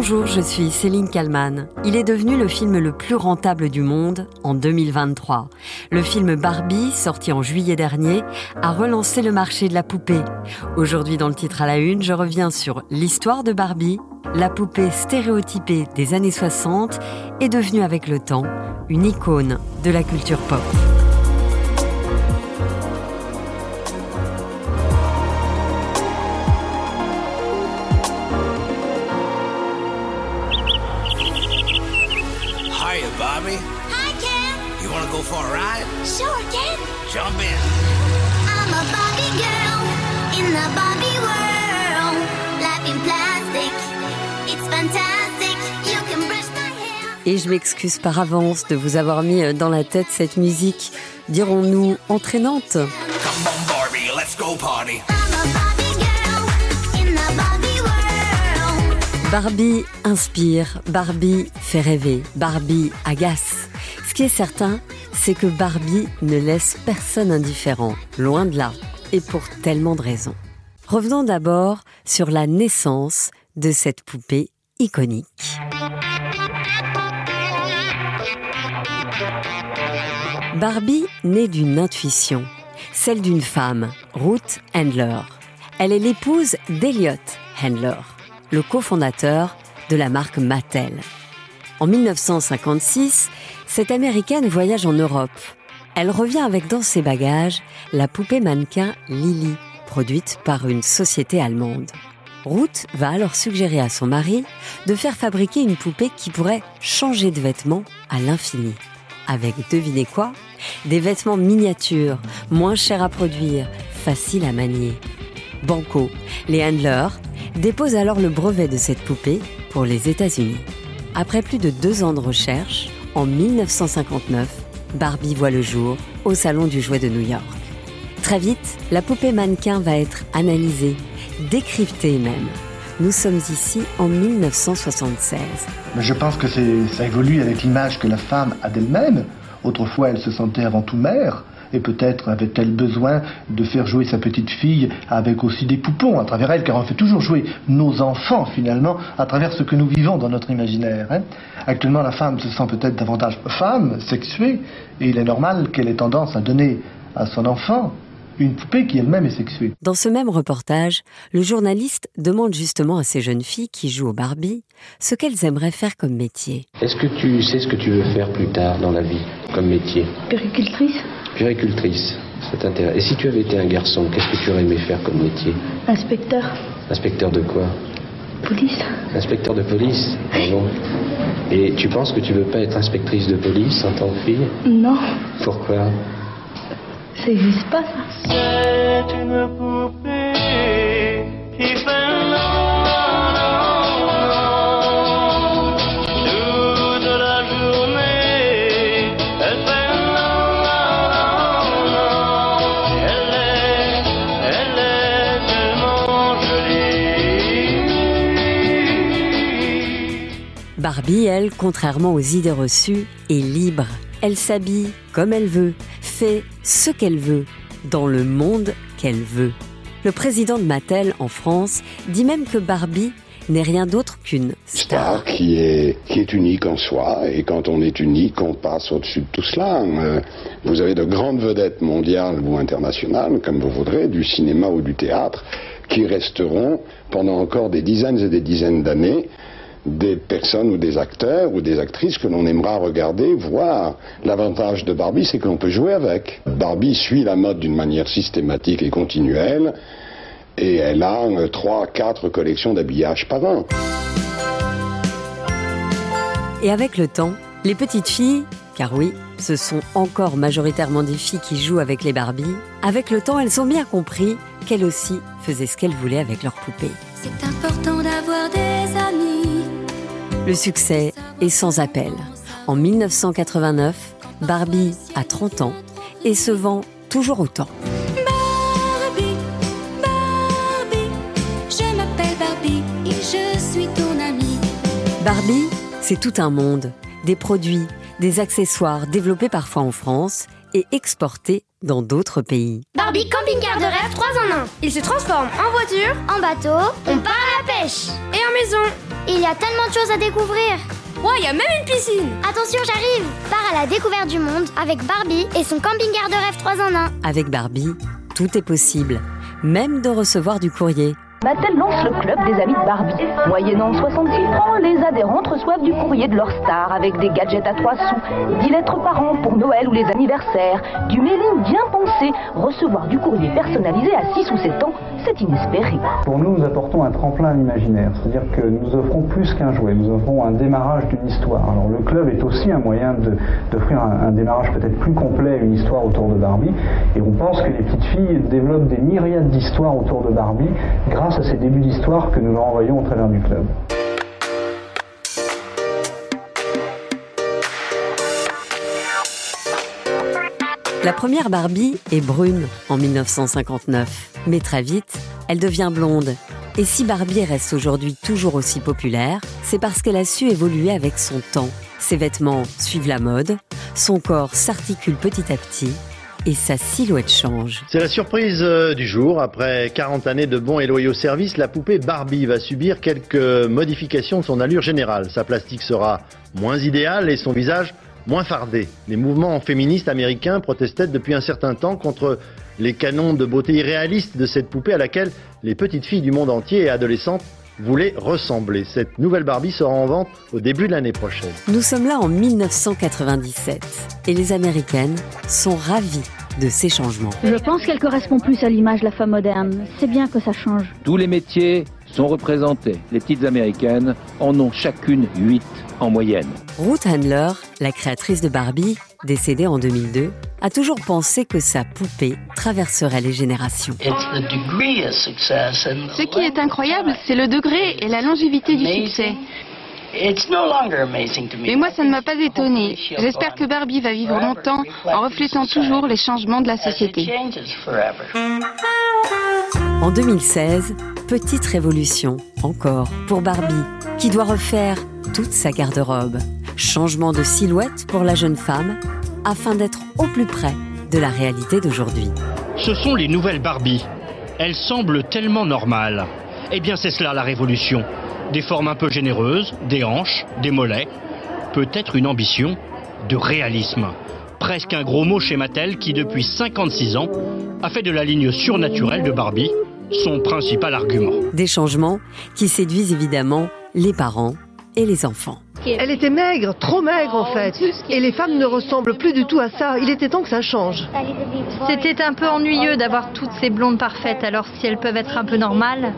Bonjour, je suis Céline Kalman. Il est devenu le film le plus rentable du monde en 2023. Le film Barbie, sorti en juillet dernier, a relancé le marché de la poupée. Aujourd'hui, dans le titre à la une, je reviens sur l'histoire de Barbie. La poupée stéréotypée des années 60 est devenue avec le temps une icône de la culture pop. Hi, Ken. You want to go for a ride? Sure, Ken. Jump in. I'm a Barbie girl in the Barbie world. Life in plastic, it's fantastic. You can brush my hair. Et je m'excuse par avance de vous avoir mis euh, dans la tête cette musique, dirons-nous, entraînante. Come on, Barbie, let's go party. I'm a Barbie girl in the Barbie world. Barbie inspire, Barbie fait rêver, Barbie agace. Qui est certain, c'est que Barbie ne laisse personne indifférent, loin de là, et pour tellement de raisons. Revenons d'abord sur la naissance de cette poupée iconique. Barbie naît d'une intuition, celle d'une femme, Ruth Handler. Elle est l'épouse d'Elliot Handler, le cofondateur de la marque Mattel. En 1956, cette Américaine voyage en Europe. Elle revient avec dans ses bagages la poupée mannequin Lily, produite par une société allemande. Ruth va alors suggérer à son mari de faire fabriquer une poupée qui pourrait changer de vêtements à l'infini. Avec, devinez quoi Des vêtements miniatures, moins chers à produire, faciles à manier. Banco, les handlers, déposent alors le brevet de cette poupée pour les États-Unis. Après plus de deux ans de recherche, en 1959, Barbie voit le jour au Salon du Jouet de New York. Très vite, la poupée mannequin va être analysée, décryptée même. Nous sommes ici en 1976. Mais je pense que ça évolue avec l'image que la femme a d'elle-même. Autrefois, elle se sentait avant tout mère. Et peut-être avait-elle besoin de faire jouer sa petite fille avec aussi des poupons à travers elle, car on fait toujours jouer nos enfants finalement à travers ce que nous vivons dans notre imaginaire. hein. Actuellement, la femme se sent peut-être davantage femme, sexuée, et il est normal qu'elle ait tendance à donner à son enfant une poupée qui elle-même est sexuée. Dans ce même reportage, le journaliste demande justement à ces jeunes filles qui jouent au Barbie ce qu'elles aimeraient faire comme métier. Est-ce que tu sais ce que tu veux faire plus tard dans la vie? Comme métier. Péricultrice, Puéricultrice, ça t'intéresse. Et si tu avais été un garçon, qu'est-ce que tu aurais aimé faire comme métier? Inspecteur, Inspecteur de quoi? Police. Inspecteur de police Ah bon? Et tu penses que tu veux pas être inspectrice de police en tant que fille? Non, Pourquoi? Ça n'existe pas ça. C'est une poupée Barbie, elle, contrairement aux idées reçues, est libre. Elle s'habille comme elle veut, fait ce qu'elle veut, dans le monde qu'elle veut. Le président de Mattel en France dit même que Barbie n'est rien d'autre qu'une star qui est, qui est unique en soi, et quand on est unique, on passe au-dessus de tout cela. Euh, Vous avez de grandes vedettes mondiales ou internationales, comme vous voudrez, du cinéma ou du théâtre, qui resteront pendant encore des dizaines et des dizaines d'années des personnes ou des acteurs ou des actrices que l'on aimera regarder, voir. L'avantage de Barbie, c'est que l'on peut jouer avec. Barbie suit la mode d'une manière systématique et continuelle, et elle a euh, trois, quatre collections d'habillage par an. Et avec le temps, les petites filles, car oui, ce sont encore majoritairement des filles qui jouent avec les Barbies, avec le temps, elles ont bien compris qu'elles aussi faisaient ce qu'elles voulaient avec leurs poupées. C'est important. Le succès est sans appel. En 1989, Barbie a 30 ans et se vend toujours autant. Barbie, Barbie, je m'appelle Barbie et je suis ton amie. Barbie, c'est tout un monde. Des produits, des accessoires développés parfois en France et exportés dans d'autres pays. Barbie camping-car de rêve 3 en 1. Il se transforme en voiture, En bateau, on part à la pêche et en maison. Il y a tellement de choses à découvrir. Ouais, il y a même une piscine Attention, j'arrive Part à la découverte du monde avec Barbie et son camping-car de rêve 3 en 1. Avec Barbie, tout est possible, même de recevoir du courrier. Mattel lance le club des amis de Barbie. Moyennant 66 francs, les adhérentes reçoivent du courrier de leur star avec des gadgets à 3 sous, 10 lettres par an pour Noël ou les anniversaires, du mailing bien pensé. Recevoir du courrier personnalisé à 6 ou 7 ans, c'est inespéré. Pour nous, nous apportons un tremplin à l'imaginaire, c'est-à-dire que nous offrons plus qu'un jouet, nous offrons un démarrage d'une histoire. Alors le club est aussi un moyen d'offrir un, un démarrage peut-être plus complet, une histoire autour de Barbie, et on pense que les petites filles développent des myriades d'histoires autour de Barbie grâce à ces débuts d'histoire que nous leur envoyons au travers du club. La première Barbie est brune en 1959, mais très vite, elle devient blonde. Et si Barbie reste aujourd'hui toujours aussi populaire, c'est parce qu'elle a su évoluer avec son temps. Ses vêtements suivent la mode, son corps s'articule petit à petit et sa silhouette change. C'est la surprise euh, du jour. Après 40 années de bons et loyaux services, la poupée Barbie va subir quelques modifications de son allure générale. Sa plastique sera moins idéale et son visage moins fardé. Les mouvements féministes américains protestaient depuis un certain temps contre les canons de beauté irréalistes de cette poupée à laquelle les petites filles du monde entier et adolescentes voulaient ressembler. Cette nouvelle Barbie sera en vente au début de l'année prochaine. Nous sommes là en 1997 et les Américaines sont ravies de ces changements. Je pense qu'elle correspond plus à l'image de la femme moderne. C'est bien que ça change. Tous les métiers sont représentés. Les petites américaines en ont chacune 8 en moyenne. Ruth Handler, la créatrice de Barbie, décédée en 2002, a toujours pensé que sa poupée traverserait les générations. Ce qui est incroyable, c'est le degré et la longévité du succès. Mais moi, ça ne m'a pas étonné. J'espère que Barbie va vivre longtemps en reflétant toujours les changements de la société. En 2016, petite révolution, encore, pour Barbie, qui doit refaire toute sa garde-robe. Changement de silhouette pour la jeune femme, afin d'être au plus près de la réalité d'aujourd'hui. Ce sont les nouvelles Barbie. Elles semblent tellement normales. Eh bien, c'est cela la révolution. Des formes un peu généreuses, des hanches, des mollets. Peut-être une ambition de réalisme. Presque un gros mot chez Mattel qui, depuis 56 ans, a fait de la ligne surnaturelle de Barbie son principal argument. Des changements qui séduisent évidemment les parents et les enfants. Elle était maigre, trop maigre en fait. Et les femmes ne ressemblent plus du tout à ça. Il était temps que ça change. C'était un peu ennuyeux d'avoir toutes ces blondes parfaites, alors si elles peuvent être un peu normales.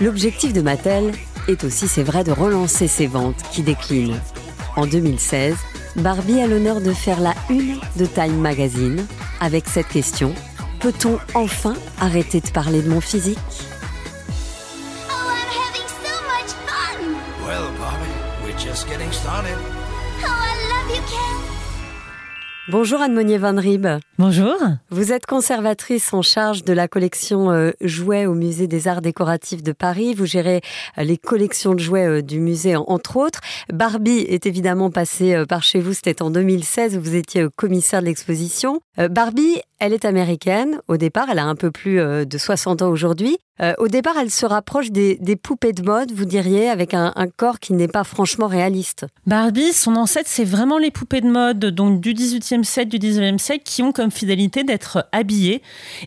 L'objectif de Mattel est aussi, c'est vrai, de relancer ses ventes qui déclinent. En 2016, Barbie a l'honneur de faire la une de Time Magazine avec cette question Peut-on enfin arrêter de parler de mon physique? Oh, I'm having so much fun! Well, Bobby, we're just getting started. Oh, I love you, Ken! Bonjour Anne Monnier Van Rieb. Bonjour. Vous êtes conservatrice en charge de la collection euh, jouets au musée des arts décoratifs de Paris. Vous gérez euh, les collections de jouets euh, du musée entre autres. Barbie est évidemment passée par chez vous, c'était en 2016 où vous étiez commissaire de l'exposition. Barbie, elle est américaine au départ, elle a un peu plus de 60 ans aujourd'hui. Euh, au départ, elle se rapproche des, poupées de mode, vous diriez, avec un, corps qui n'est pas franchement réaliste. Barbie, son ancêtre, c'est vraiment les poupées de mode, donc du 18e siècle, du 19e siècle, qui ont comme fidélité d'être habillées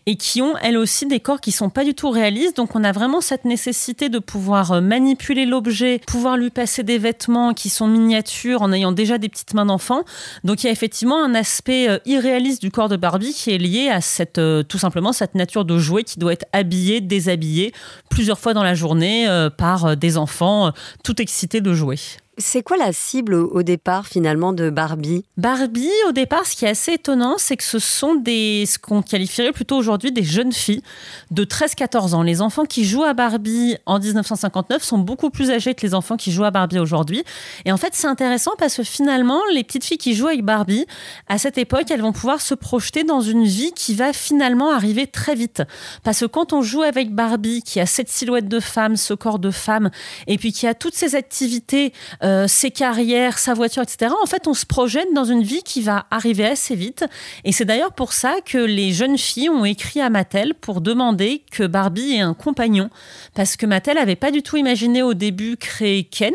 et qui ont, elles aussi, des corps qui sont pas du tout réalistes. Donc, on a vraiment cette nécessité de pouvoir euh, manipuler l'objet, pouvoir lui passer des vêtements qui sont miniatures en ayant déjà des petites mains d'enfant. Donc, il y a effectivement un aspect euh, irréaliste du corps de Barbie qui est lié à cette, tout simplement, cette nature de jouet qui doit être habillé, plusieurs fois dans la journée euh, par euh, des enfants euh, tout excités de jouer. C'est quoi la cible au départ finalement de Barbie? Barbie, au départ, ce qui est assez étonnant, c'est que ce sont des, ce qu'on qualifierait plutôt aujourd'hui des jeunes filles de 13-14 ans. Les enfants qui jouent à Barbie en 1959 sont beaucoup plus âgés que les enfants qui jouent à Barbie aujourd'hui. Et en fait, c'est intéressant parce que finalement, les petites filles qui jouent avec Barbie, à cette époque, elles vont pouvoir se projeter dans une vie qui va finalement arriver très vite. Parce que quand on joue avec Barbie, qui a cette silhouette de femme, ce corps de femme, et puis qui a toutes ces activités euh, ses carrières, sa voiture, etc. En fait, on se projette dans une vie qui va arriver assez vite. Et c'est d'ailleurs pour ça que les jeunes filles ont écrit à Mattel pour demander que Barbie ait un compagnon. Parce que Mattel n'avait pas du tout imaginé au début créer Ken,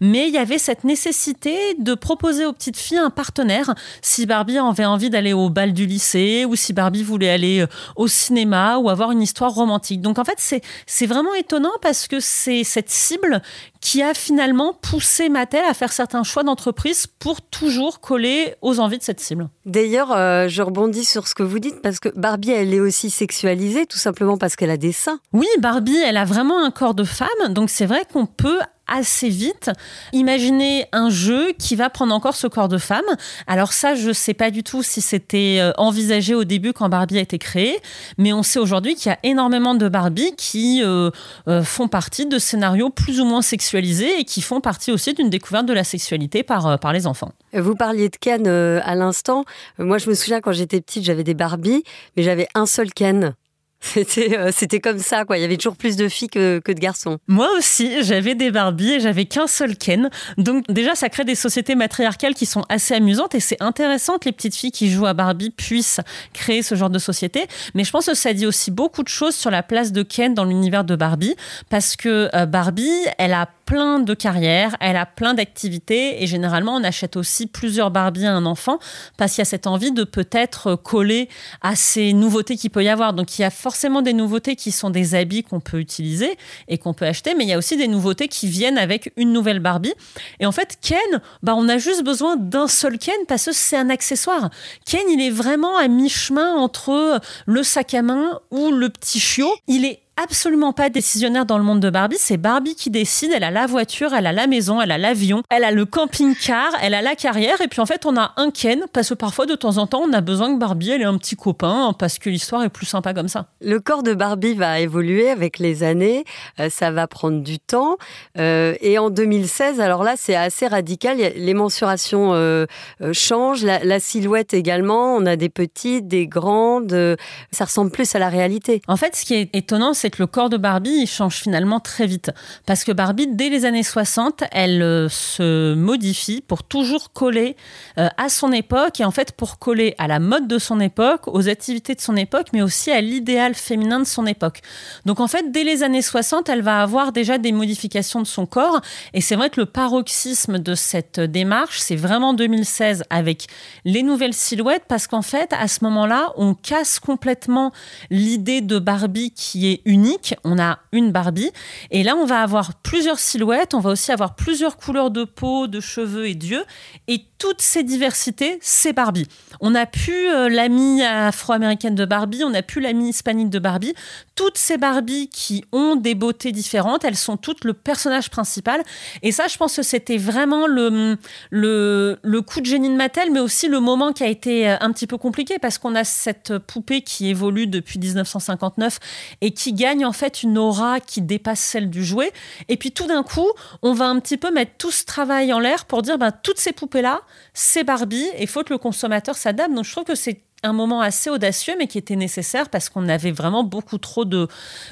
mais il y avait cette nécessité de proposer aux petites filles un partenaire. Si Barbie avait envie d'aller au bal du lycée, ou si Barbie voulait aller euh, au cinéma, ou avoir une histoire romantique. Donc en fait, c'est, c'est vraiment étonnant parce que c'est cette cible qui a finalement poussé Mattel à faire certains choix d'entreprise pour toujours coller aux envies de cette cible. D'ailleurs, euh, je rebondis sur ce que vous dites parce que Barbie, elle est aussi sexualisée tout simplement parce qu'elle a des seins. Oui, Barbie, elle a vraiment un corps de femme, donc c'est vrai qu'on peut assez vite. Imaginez un jeu qui va prendre encore ce corps de femme. Alors ça, je ne sais pas du tout si c'était euh, envisagé au début quand Barbie a été créée, mais on sait aujourd'hui qu'il y a énormément de Barbie qui euh, euh, font partie de scénarios plus ou moins sexualisés et qui font partie aussi d'une découverte de la sexualité par, par les enfants. Vous parliez de Ken à l'instant. Moi, je me souviens quand j'étais petite, j'avais des Barbie, mais j'avais un seul Ken. C'était, euh, c'était comme ça, quoi. Il y avait toujours plus de filles que, que de garçons. Moi aussi, j'avais des Barbie et j'avais qu'un seul Ken. Donc déjà, ça crée des sociétés matriarcales qui sont assez amusantes et c'est intéressant que les petites filles qui jouent à Barbie puissent créer ce genre de société. Mais je pense que ça dit aussi beaucoup de choses sur la place de Ken dans l'univers de Barbie parce que euh, Barbie, elle a plein de carrières, elle a plein d'activités et généralement on achète aussi plusieurs Barbie à un enfant parce qu'il y a cette envie de peut-être coller à ces nouveautés qu'il peut y avoir. Donc il y a forcément des nouveautés qui sont des habits qu'on peut utiliser et qu'on peut acheter, mais il y a aussi des nouveautés qui viennent avec une nouvelle Barbie. Et en fait, Ken, bah, on a juste besoin d'un seul Ken parce que c'est un accessoire. Ken, il est vraiment à mi-chemin entre le sac à main ou le petit chiot. Il est absolument pas décisionnaire dans le monde de Barbie. C'est Barbie qui décide. Elle a la voiture, elle a la maison, elle a l'avion, elle a le camping-car, elle a la carrière. Et puis en fait, on a un Ken parce que parfois, de temps en temps, on a besoin que Barbie elle ait un petit copain parce que l'histoire est plus sympa comme ça. Le corps de Barbie va évoluer avec les années. Euh, ça va prendre du temps. Euh, et en 2016, alors là, c'est assez radical. Les mensurations euh, changent, la, la, silhouette également. On a des petites, des grandes. ça ressemble plus à la réalité. En fait, ce qui est étonnant, c'est que le corps de Barbie, il change finalement très vite. Parce que Barbie, dès les années 60, elle euh, se modifie pour toujours coller euh, à son époque et en fait pour coller à la mode de son époque, aux activités de son époque, mais aussi à l'idéal féminin de son époque. Donc en fait, dès les années 60, elle va avoir déjà des modifications de son corps. Et c'est vrai que le paroxysme de cette démarche, c'est vraiment 2016 avec les nouvelles silhouettes parce qu'en fait, à ce moment-là, on casse complètement l'idée de Barbie qui est une On a une Barbie. Et là, on va avoir plusieurs silhouettes. On va aussi avoir plusieurs couleurs de peau, de cheveux et d'yeux. Et toutes ces diversités, c'est Barbie. On n'a plus euh, l'amie afro-américaine de Barbie, on n'a plus l'amie hispanique de Barbie. Toutes ces Barbies qui ont des beautés différentes, elles sont toutes le personnage principal. Et ça, je pense que c'était vraiment le, le, le coup de génie de Mattel, mais aussi le moment qui a été euh, un petit peu compliqué parce qu'on a cette poupée qui évolue depuis 1959 et qui gagne en fait une aura qui dépasse celle du jouet. Et puis tout d'un coup, on va un petit peu mettre tout ce travail en l'air pour dire, ben, toutes ces poupées-là, c'est Barbie et faut que le consommateur s'adapte. Donc je trouve que c'est un moment assez audacieux, mais qui était nécessaire parce qu'on avait vraiment beaucoup trop de,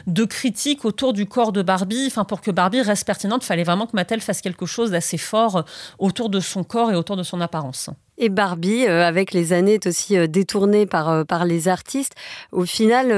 de critiques autour du corps de Barbie. Enfin, pour que Barbie reste pertinente, il fallait vraiment que Mattel fasse quelque chose d'assez fort autour de son corps et autour de son apparence. Et Barbie, euh, avec les années, est aussi euh, détournée par, euh, par les artistes. Au final,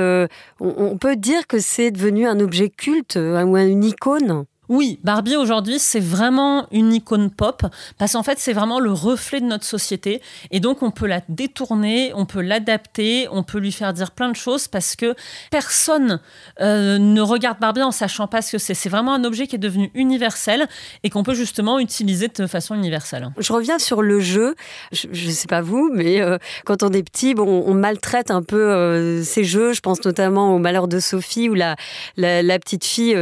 on, on, peut dire que c'est devenu un objet culte ou une icône oui, Barbie aujourd'hui, c'est vraiment une icône pop parce qu'en fait, c'est vraiment le reflet de notre société et donc on peut la détourner, on peut l'adapter, on peut lui faire dire plein de choses parce que personne euh, ne regarde Barbie en sachant pas ce que c'est. C'est vraiment un objet qui est devenu universel et qu'on peut justement utiliser de façon universelle. Je reviens sur le jeu. Je, ne sais pas vous, mais euh, quand on est petit, bon, on maltraite un peu euh, ces jeux. Je pense notamment au Malheur de Sophie où la, la, petite fille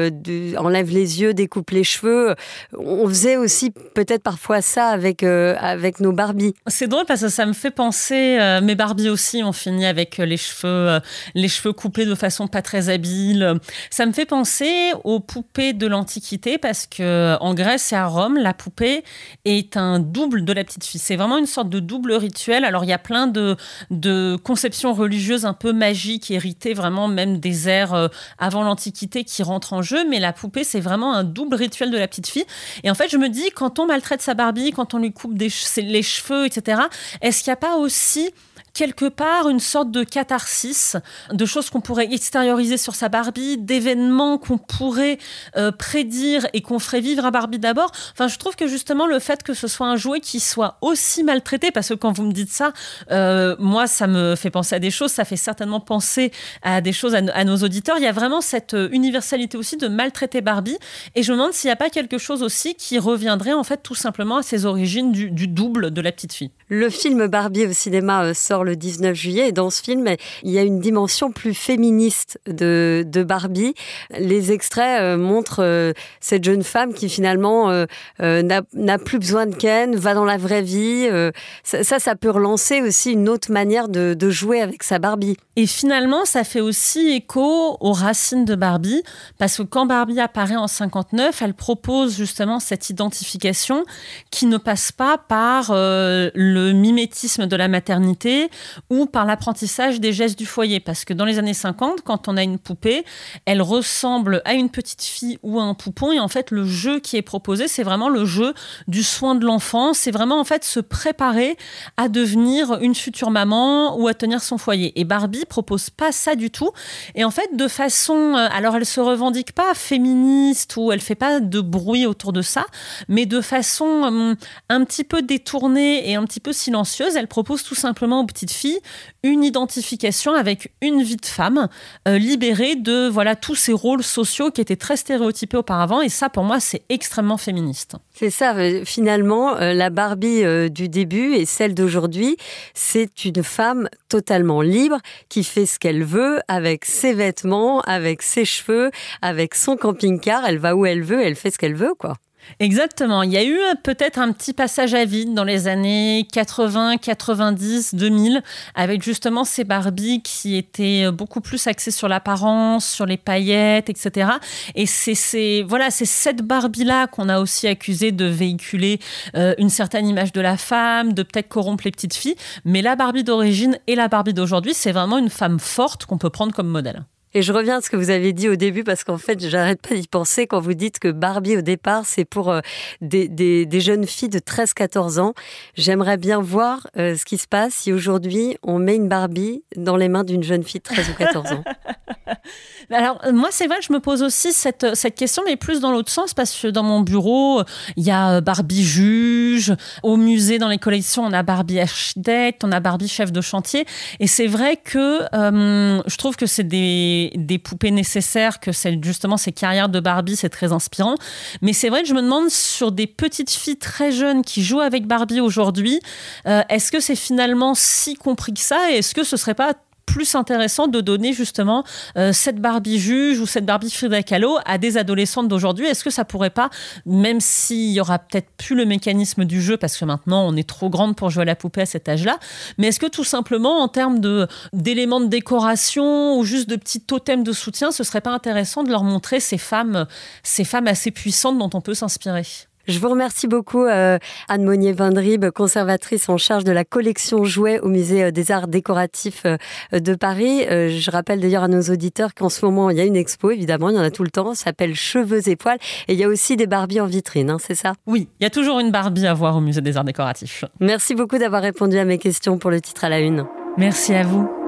enlève les yeux découpe les cheveux. On faisait aussi peut-être parfois ça avec, euh, avec nos Barbies. C'est drôle parce que ça me fait penser, euh, mes Barbies aussi ont fini avec les cheveux, euh, les cheveux coupés de façon pas très habile. Ça me fait penser aux poupées de l'Antiquité parce que en Grèce et à Rome, la poupée est un double de la petite fille. C'est vraiment une sorte de double rituel. Alors il y a plein de, de conceptions religieuses un peu magiques, héritées vraiment même des ères avant l'Antiquité qui rentrent en jeu, mais la poupée c'est vraiment un double rituel de la petite fille. Et en fait, je me dis, quand on maltraite sa Barbie, quand on lui coupe les cheveux, etc., est-ce qu'il n'y a pas aussi quelque part une sorte de catharsis, de choses qu'on pourrait extérioriser sur sa Barbie, d'événements qu'on pourrait euh, prédire et qu'on ferait vivre à Barbie d'abord. Enfin, je trouve que justement le fait que ce soit un jouet qui soit aussi maltraité, parce que quand vous me dites ça, euh, moi, ça me fait penser à des choses, ça fait certainement penser à des choses à, nos auditeurs. Il y a vraiment cette euh, universalité aussi de maltraiter Barbie, et je me demande s'il n'y a pas quelque chose aussi qui reviendrait en fait tout simplement à ses origines du double de la petite fille. Le film Barbie au cinéma euh, sort le 19 juillet et dans ce film, il y a une dimension plus féministe de, Barbie. Les extraits euh, montrent euh, cette jeune femme qui finalement n'a plus besoin de Ken, va dans la vraie vie. ça, ça, peut relancer aussi une autre manière de, jouer avec sa Barbie. Et finalement, ça fait aussi écho aux racines de Barbie, parce que quand Barbie apparaît en 59, elle propose justement cette identification qui ne passe pas par le mimétisme de la maternité ou par l'apprentissage des gestes du foyer. Parce que dans les années 50, quand on a une poupée, elle ressemble à une petite fille ou à un poupon, et en fait, le jeu qui est proposé, c'est vraiment le jeu du soin de l'enfant, c'est vraiment en fait se préparer à devenir une future maman ou à tenir son foyer. Et Barbie propose pas ça du tout. Et en fait, de façon, euh, alors elle se revendique pas féministe ou elle fait pas de bruit autour de ça, mais de façon hum, un petit peu détournée et un petit silencieuse, elle propose tout simplement aux petites filles une identification avec une vie de femme euh, libérée de voilà tous ces rôles sociaux qui étaient très stéréotypés auparavant. Et ça, pour moi, c'est extrêmement féministe. C'est ça, euh, finalement, euh, la Barbie du début et celle d'aujourd'hui, c'est une femme totalement libre qui fait ce qu'elle veut avec ses vêtements, avec ses cheveux, avec son camping-car. Elle va où elle veut, elle fait ce qu'elle veut, quoi. Exactement. Il y a eu euh, peut-être un petit passage à vide dans les années 80, 90, 2000, avec justement ces Barbies qui étaient euh, beaucoup plus axées sur l'apparence, sur les paillettes, etc. Et c'est c'est- voilà, c'est cette Barbie-là qu'on a aussi accusé de véhiculer euh, une certaine image de la femme, de peut-être corrompre les petites filles. Mais la Barbie d'origine et la Barbie d'aujourd'hui, c'est vraiment une femme forte qu'on peut prendre comme modèle. Et je reviens à ce que vous avez dit au début parce qu'en fait, j'arrête pas d'y penser quand vous dites que Barbie au départ, c'est pour euh, des, des- jeunes filles de 13-14 ans. J'aimerais bien voir euh, ce qui se passe si aujourd'hui on met une Barbie dans les mains d'une jeune fille de 13 ou 14 ans. Alors, euh, moi, c'est vrai je me pose aussi cette, cette question, mais plus dans l'autre sens, parce que dans mon bureau, il y a Barbie juge, au musée, dans les collections, on a Barbie architecte, on a Barbie chef de chantier. Et c'est vrai que je trouve que c'est des, des poupées nécessaires, que c'est justement ces carrières de Barbie, c'est très inspirant. Mais c'est vrai que je me demande sur des petites filles très jeunes qui jouent avec Barbie aujourd'hui, euh, est-ce que c'est finalement si compris que ça et est-ce que ce serait pas plus intéressant de donner justement euh, cette Barbie juge ou cette Barbie Frida Kahlo à des adolescentes d'aujourd'hui. Est-ce que ça pourrait pas, même s'il y aura peut-être plus le mécanisme du jeu parce que maintenant on est trop grande pour jouer à la poupée à cet âge-là, mais est-ce que tout simplement en termes d'éléments de décoration ou juste de petits totems de soutien, ce serait pas intéressant de leur montrer ces femmes, ces femmes assez puissantes dont on peut s'inspirer? Je vous remercie beaucoup, euh, Anne Monnier-Vindrib, conservatrice en charge de la collection jouets au Musée euh, des Arts Décoratifs euh, de Paris. Euh, Je rappelle d'ailleurs à nos auditeurs qu'en ce moment, il y a une expo, évidemment, il y en a tout le temps, ça s'appelle Cheveux et poils, et il y a aussi des Barbies en vitrine, hein, c'est ça? Oui, il y a toujours une Barbie à voir au Musée des Arts Décoratifs. Merci beaucoup d'avoir répondu à mes questions pour le titre à la une. Merci à vous.